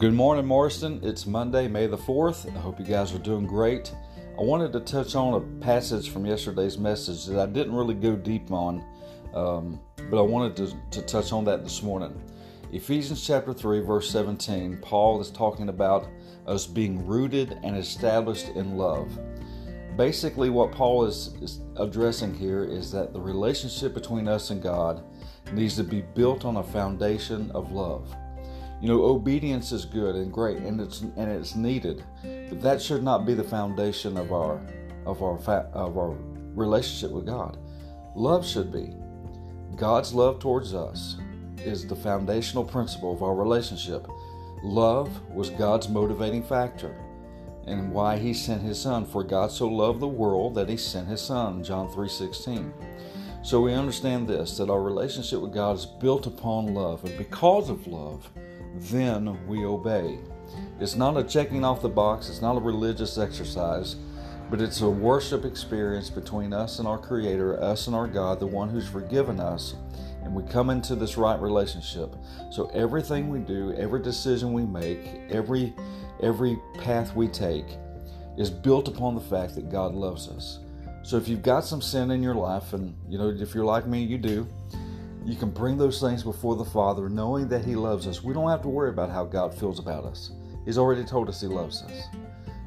good morning, Morriston. It's Monday, May the 4th. I hope you guys are doing great. I wanted to touch on a passage from yesterday's message that I didn't really go deep on, um, but I wanted to, to touch on that this morning. Ephesians chapter 3, verse 17, Paul is talking about us being rooted and established in love. Basically, what Paul is, is addressing here is that the relationship between us and God needs to be built on a foundation of love. You know, obedience is good and great, and it's and it's needed, but that should not be the foundation of our of our of our relationship with God. Love should be. God's love towards us is the foundational principle of our relationship. Love was God's motivating factor and why he sent his son for God so loved the world that he sent his son John 3:16 so we understand this that our relationship with God is built upon love and because of love then we obey. It's not a checking off the box, it's not a religious exercise, but it's a worship experience between us and our Creator, us and our God, the one who's forgiven us, and we come into this right relationship. So everything we do, every decision we make, every every path we take is built upon the fact that God loves us. So if you've got some sin in your life, and you know, if you're like me, you do, you can bring those things before the Father knowing that He loves us. We don't have to worry about how God feels about us. He's already told us He loves us.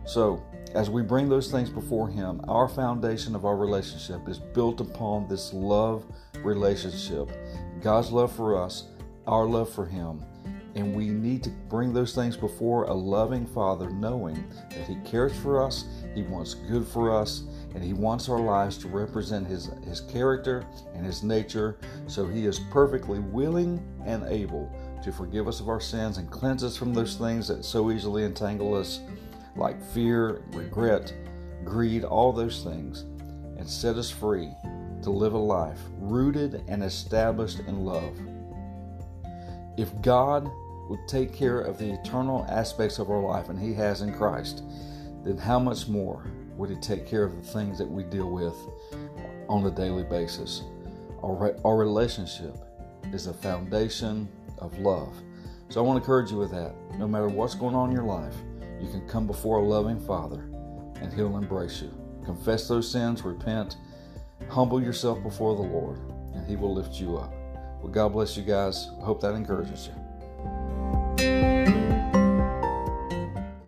So, as we bring those things before Him, our foundation of our relationship is built upon this love relationship God's love for us, our love for Him. And we need to bring those things before a loving Father, knowing that He cares for us, He wants good for us, and He wants our lives to represent His, His character and His nature. So He is perfectly willing and able to forgive us of our sins and cleanse us from those things that so easily entangle us, like fear, regret, greed, all those things, and set us free to live a life rooted and established in love. If God would take care of the eternal aspects of our life, and He has in Christ, then how much more would He take care of the things that we deal with on a daily basis? Our, our relationship is a foundation of love. So I want to encourage you with that. No matter what's going on in your life, you can come before a loving Father and He'll embrace you. Confess those sins, repent, humble yourself before the Lord, and He will lift you up. Well, God bless you guys. I hope that encourages you.